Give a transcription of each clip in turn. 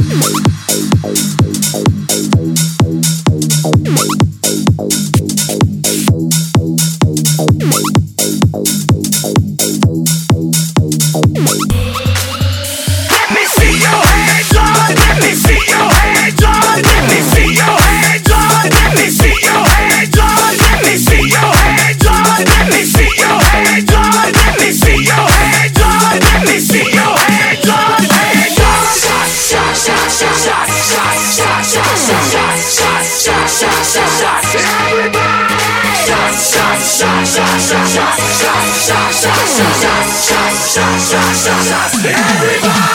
home. Get sexy, girl, get sexy.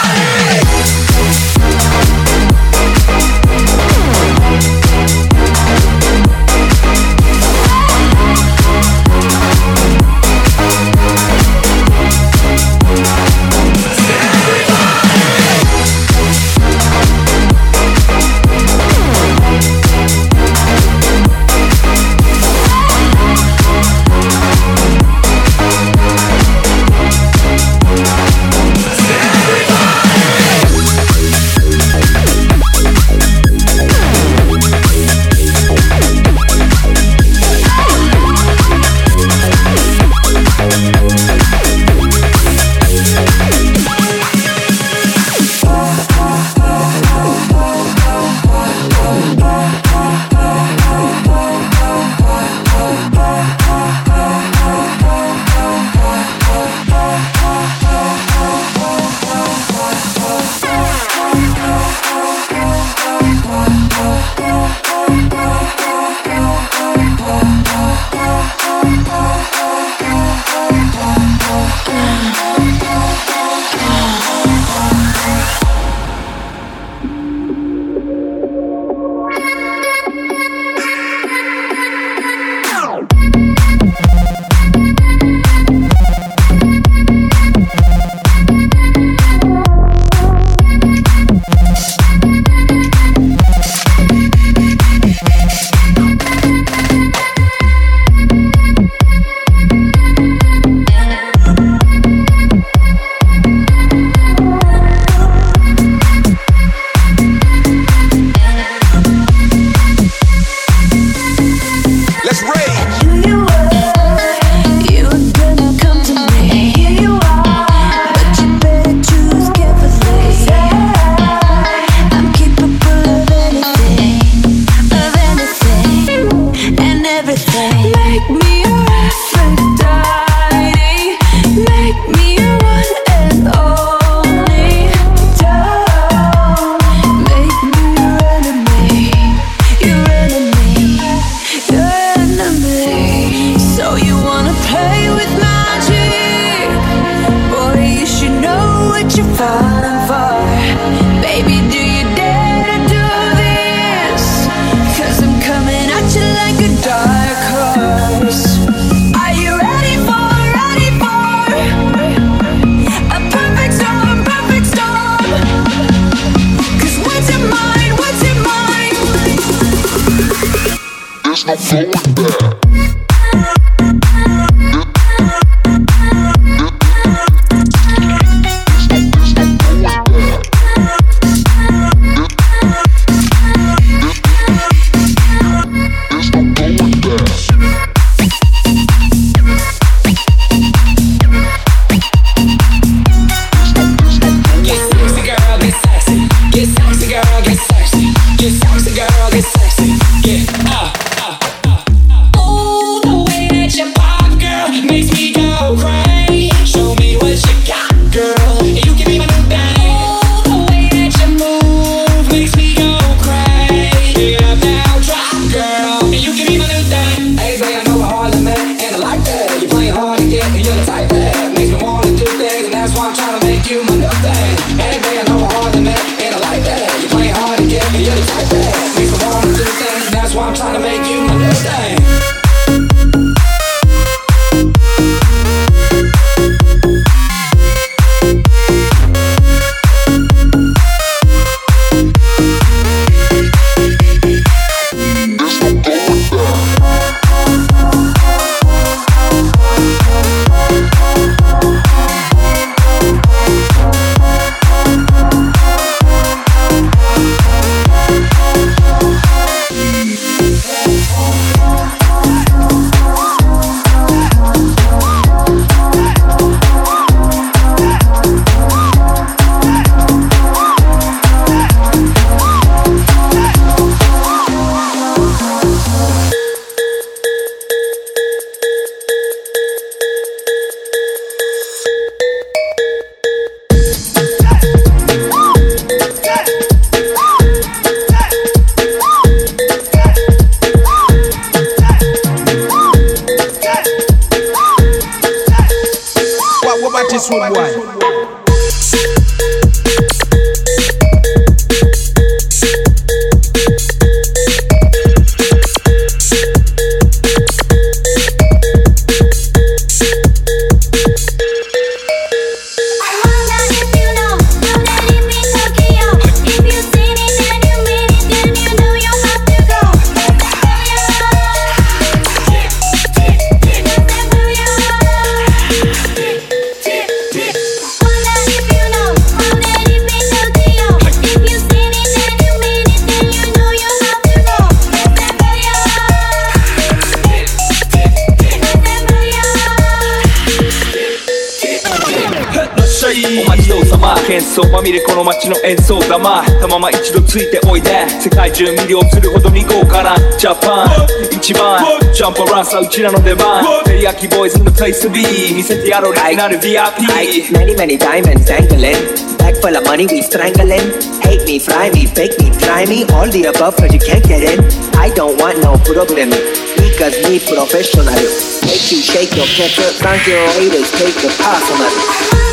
たまま一度ついておいで世界中魅了するほどに豪華なジャパン一番ジャンプランサーうちらの出番テリヤキボーイズ in the place to be 見せてやろうリなる VIP Many, many diamonds dangling. Bag full of money, we strangling. Hate me, fry me, fake me, try me. All the above, cause you can't get in. I don't want no problem. Because me professional. Make you shake your ketchup, thank your haters, take the personal.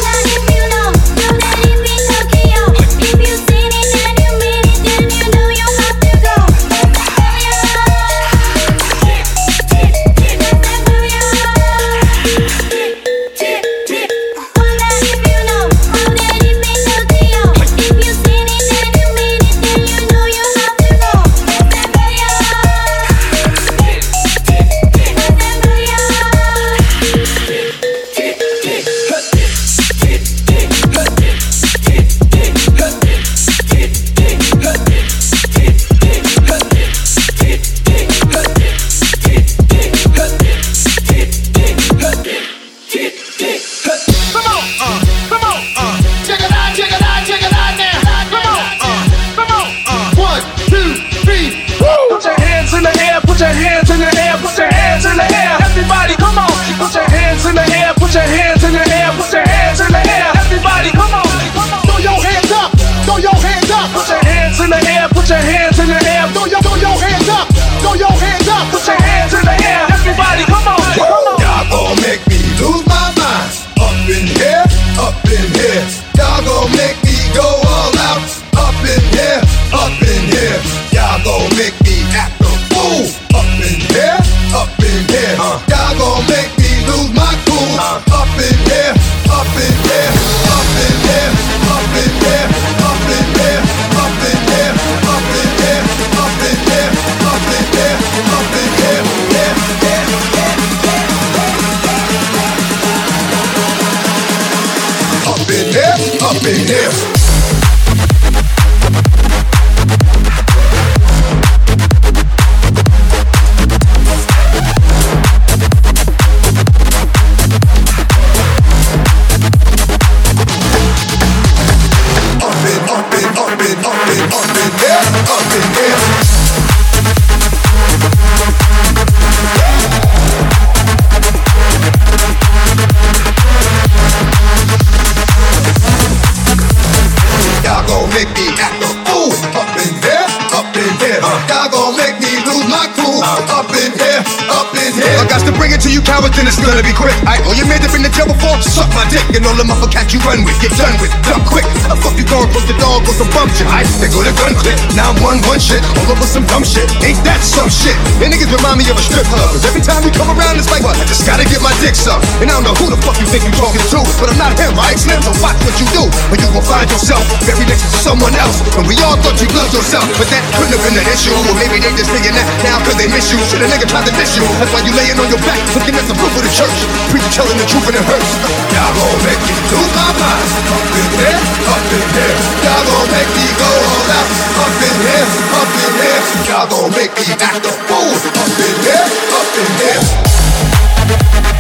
Bring it to you cowards and it's gonna be quick. I oh you made up in the jail before? Suck my dick and all the motherfuckers you run with. Get done with, done quick. The fuck you gon' put the dog with some bump shit? I go to gun clip, Now I'm one one shit, all over some dumb shit. Ain't that some shit? And niggas remind me of a strip club. Cause every time we come around, it's like what? I just gotta get my dick sucked. And I don't know who the fuck you think you talking to, but I'm not him, right? Slim, so watch what you do. Or you gon' find yourself buried next to someone else. And we all thought you loved yourself, but that couldn't have been an issue. Or maybe they just saying that now cause they miss you. Shit, a nigga tried to miss you. That's why you laying on your back, looking at the proof of the church. Preacher telling the truth and it hurts. Y'all gon' make me lose my mind. Up in here, up in here. Y'all gon' make me go all out. Up in here, up in here. Y'all gon' make me act a fool. Up in here, up in here.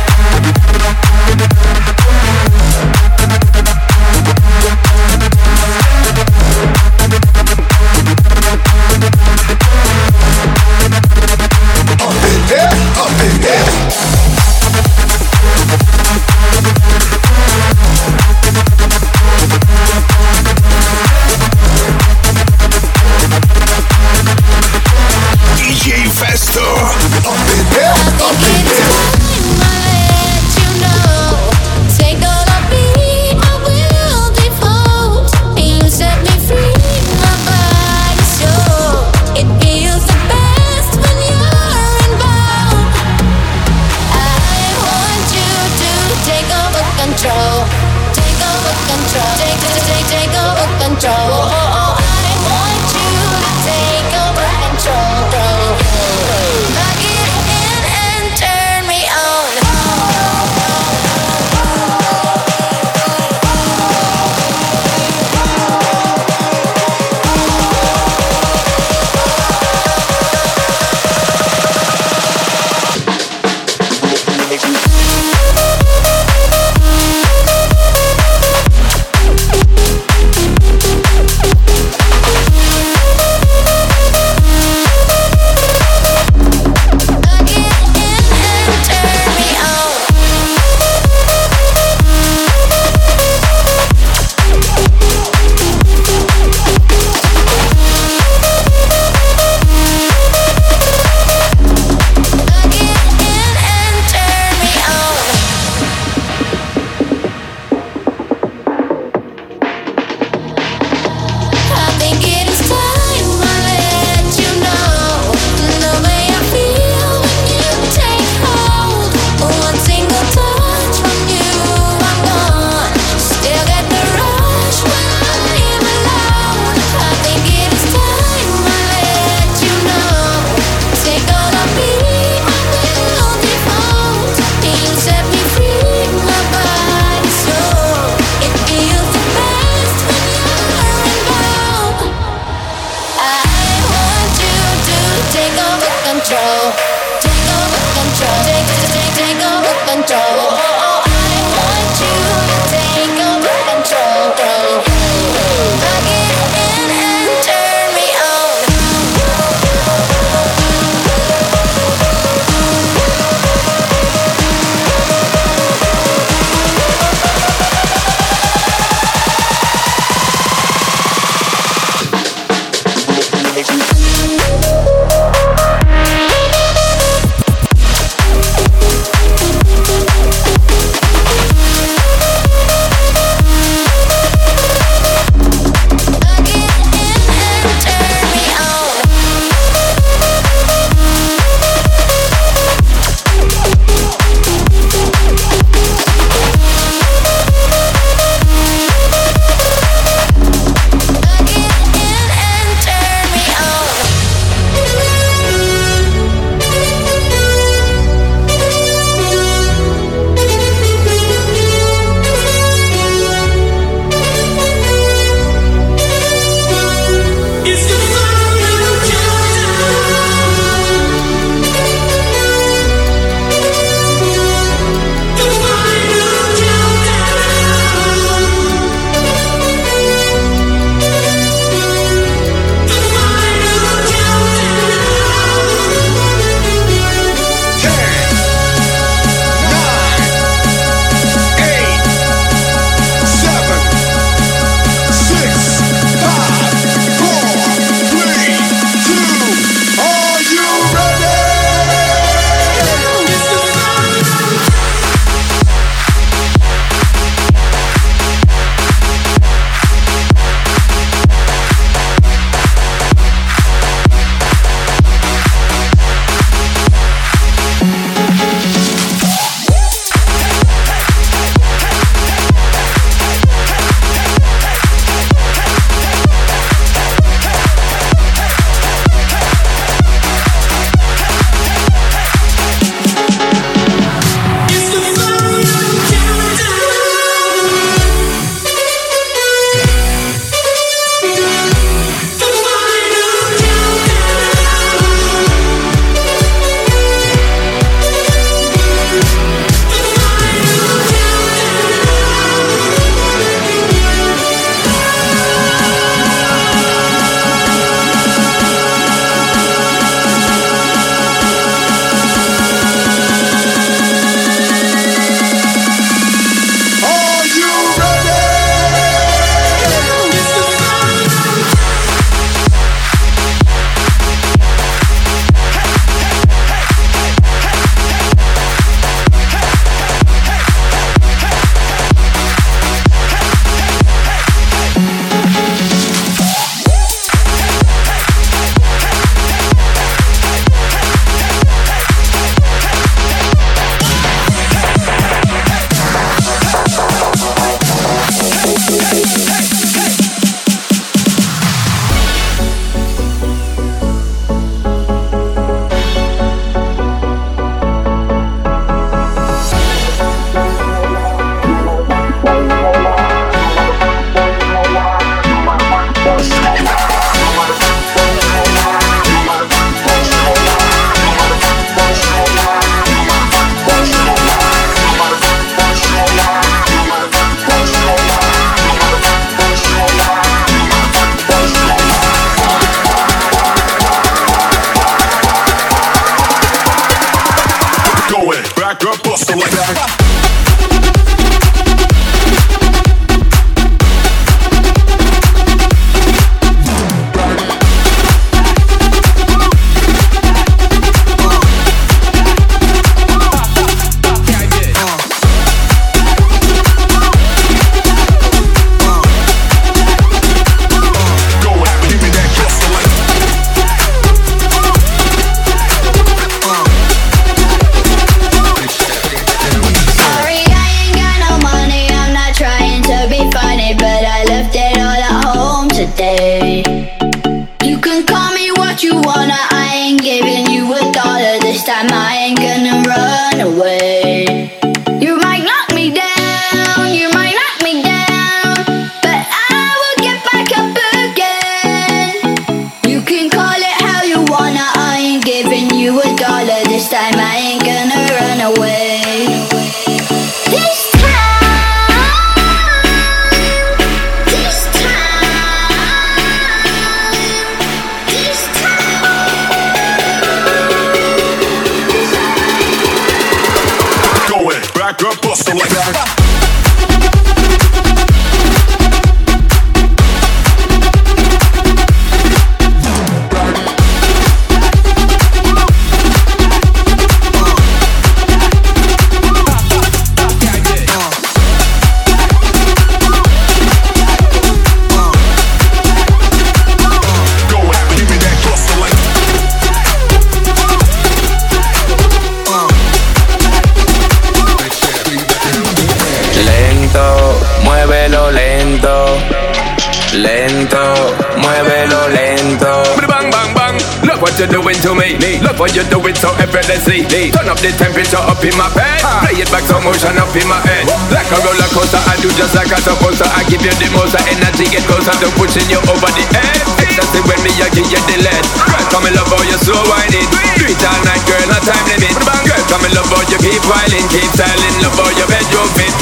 The temperature up in my bed. Play it back, so motion up in my head. Like a roller coaster, I do just like I supposed to. I give you the most energy, get closer to pushing you over the edge. That's it when me, I give you the lead. Girl, come in love how you slow whining. Do it all night, girl, no time limit. Girl, come in love how you keep whining, keep styling, love how your bedroom fit.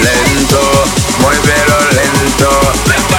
Lento, muévelo. Lento,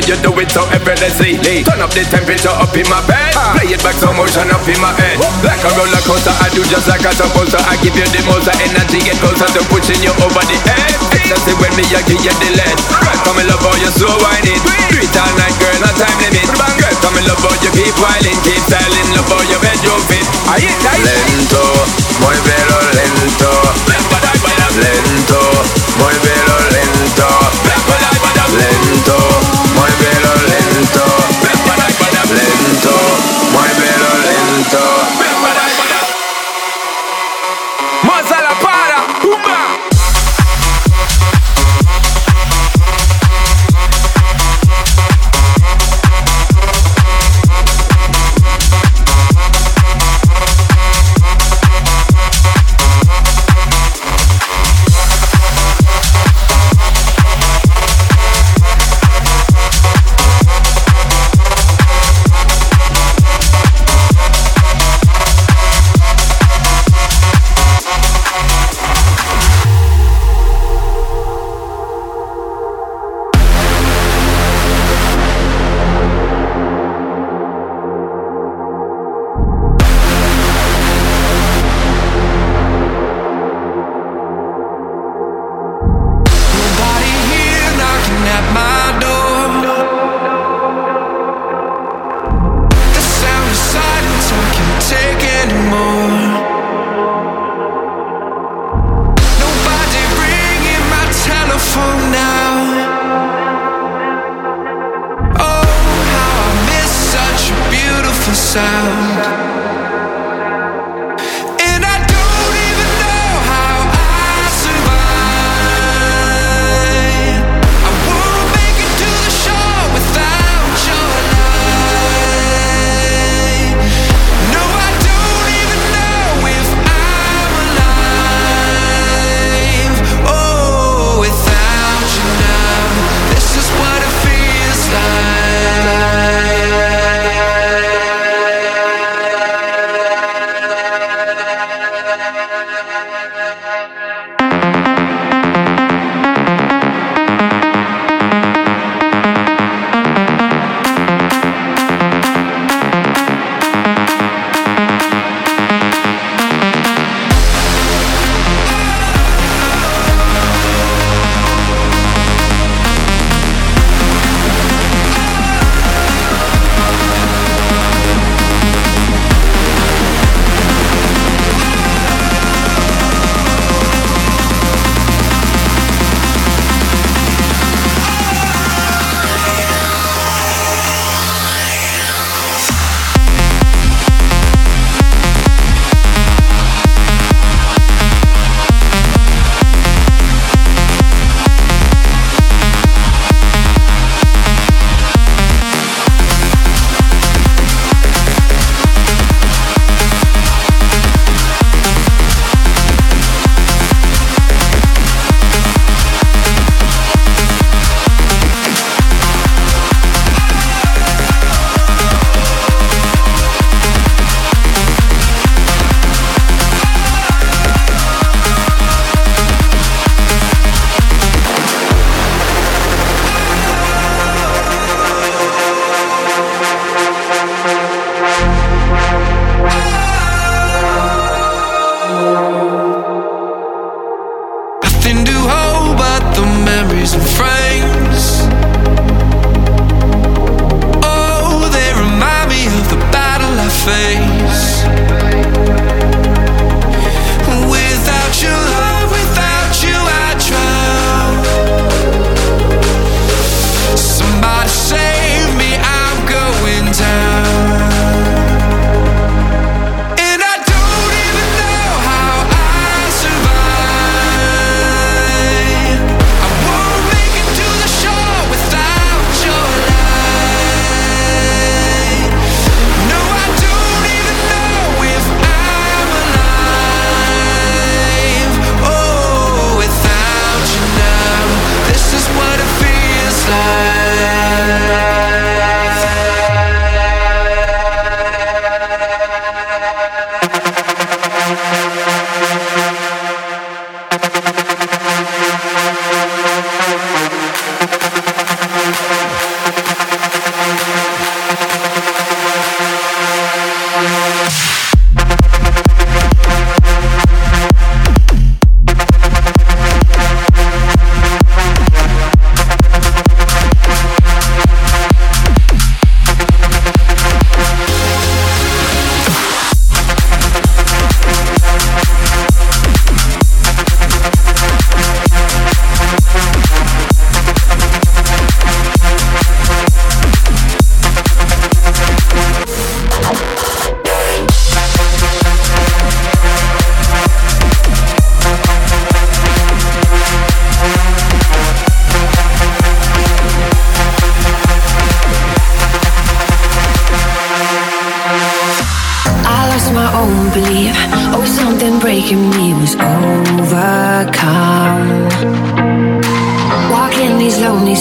Look what you're doing so effortlessly. Turn up the temperature up in my bed. Ah. Play it back so motion up in my head. Like a roller coaster, I do just like I'm supposed to. I give you the most energy, get closer to pushing you over the edge. Ecstasy when me, I give you the lead. Girl, come in love how you slow whining. Do it all night, girl, no time limit. Girl, come in love how you keep whining, keep styling, love how your bedroom fit. Lento, muévelo lento.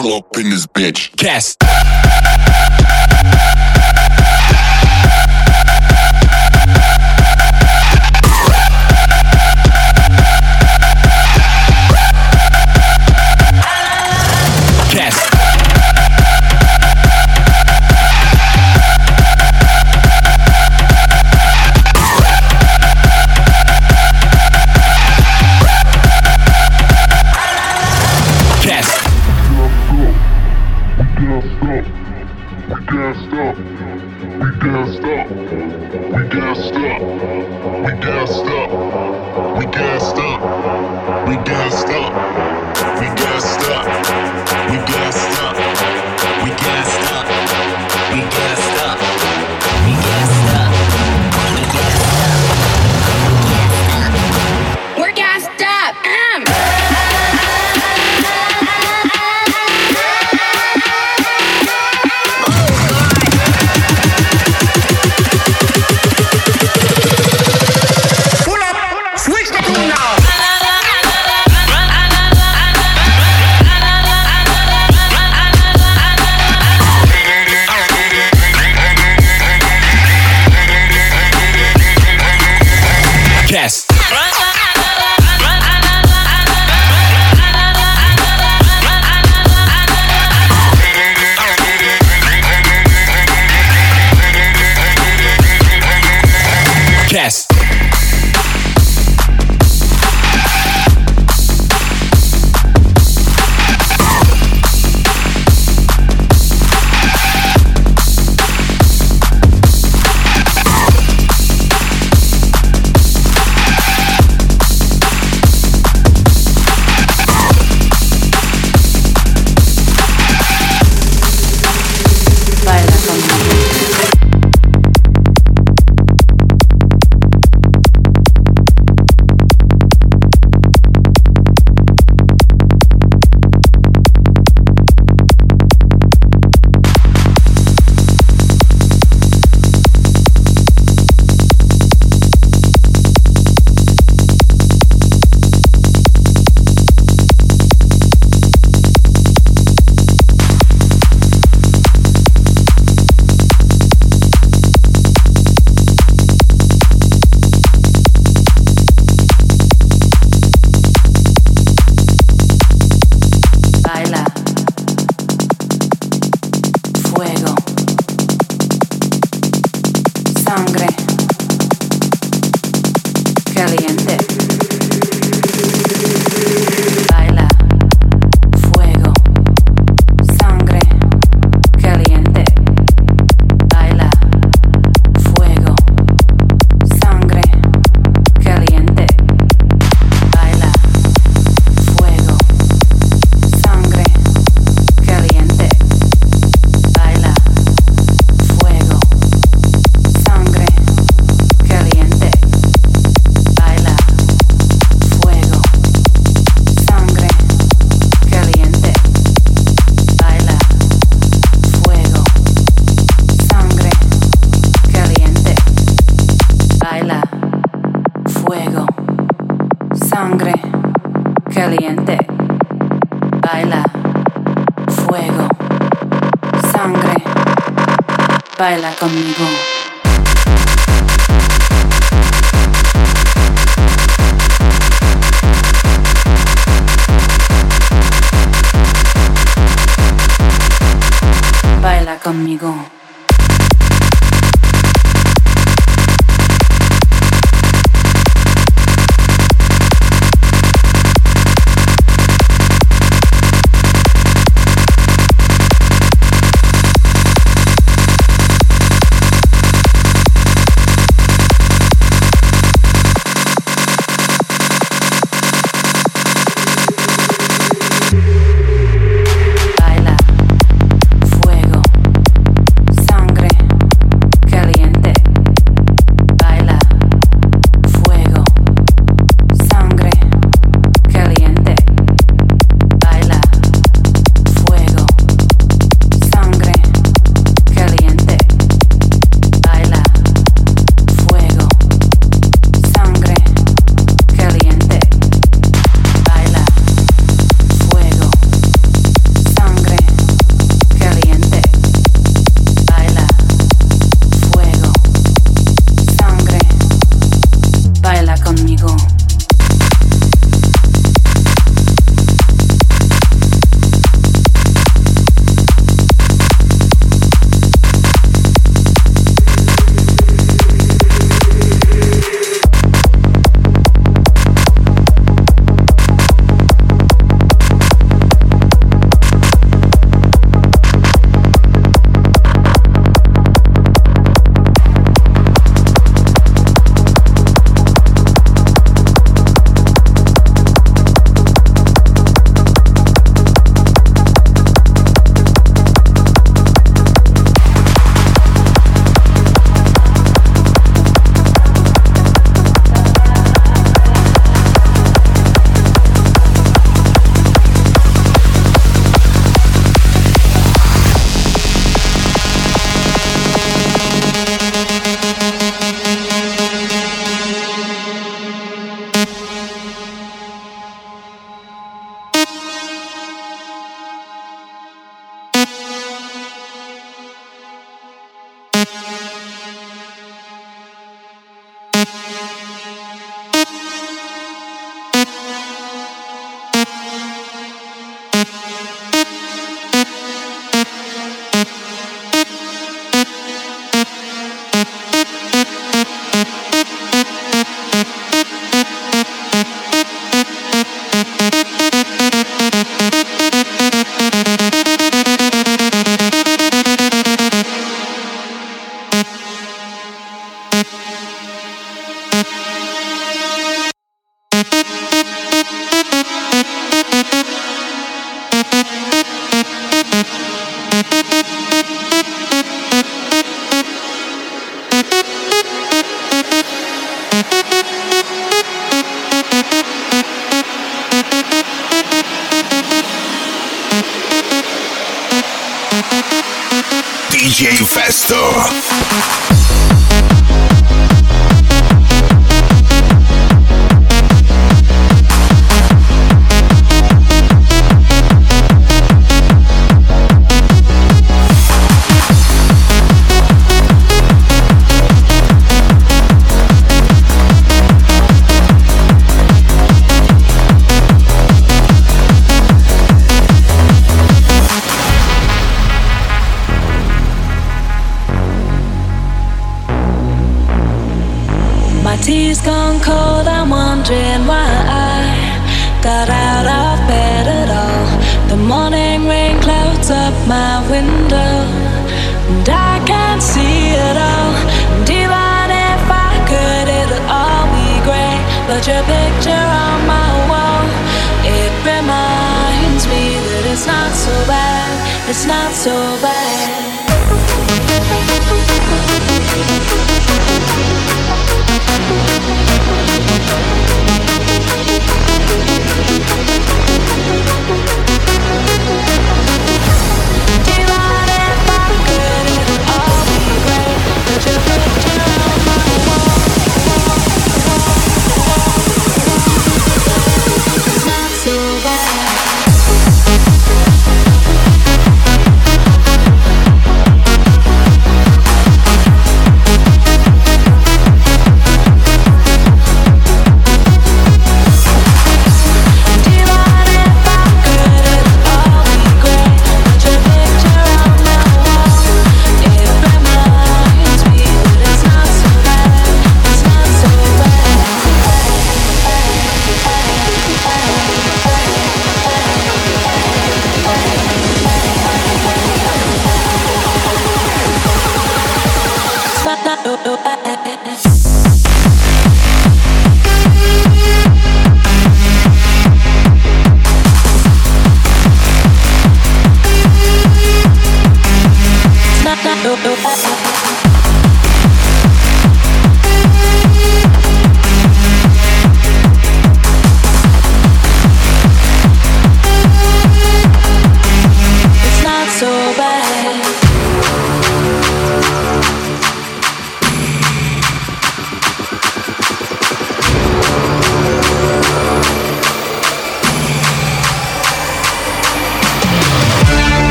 Pull up in this bitch. Cast. baila, fuego, sangre, baila conmigo. conmigo. Fuck that, oh, oh, ah.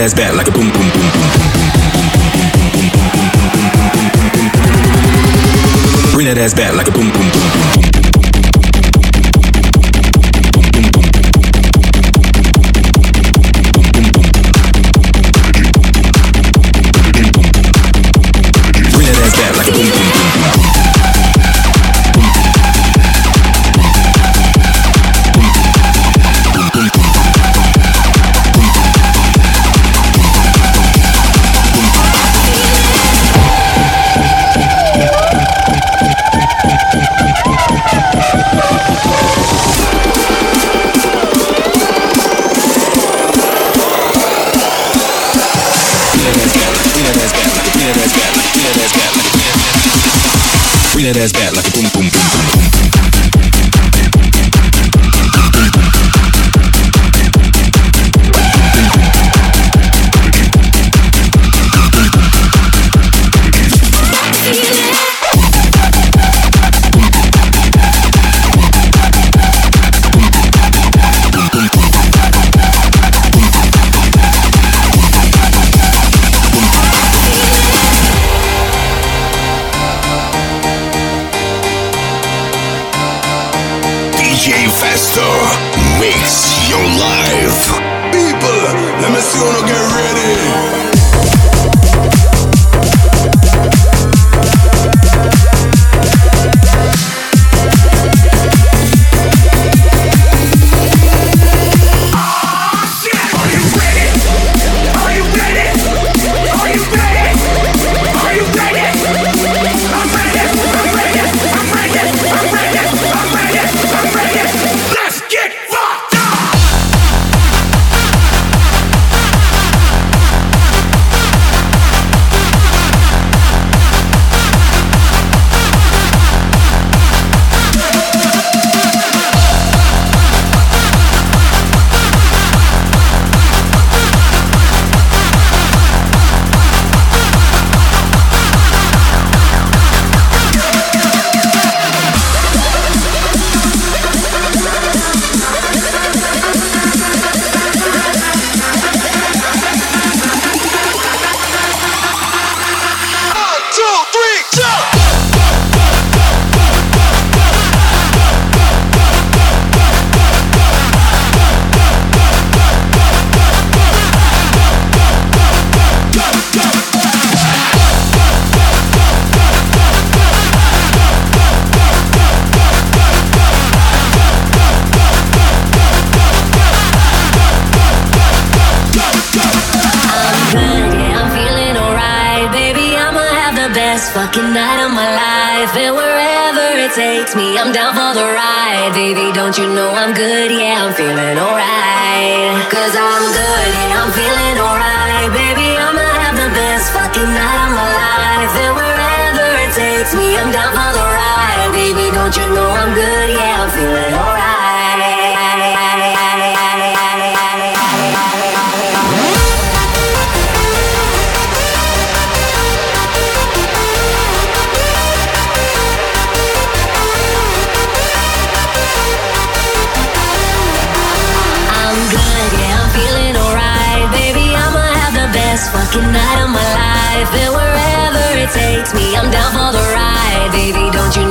Ass back like a boom, boom, boom, boom, boom, boom, boom, boom, boom, boom, boom, boom. Bring that ass back like a boom, boom, boom, boom, that ass back like a boom, boom. me, I'm down for the ride. Baby, don't you know I'm good? Yeah, I'm feeling alright. Cause I'm good, yeah, I'm feeling alright. Baby, I'ma have the best fucking night of my life. And wherever it takes me, I'm down for the ride. Baby, don't you know I'm good? Yeah, I'm feeling alright. life and wherever it takes me, I'm down for the ride, baby. Don't you know?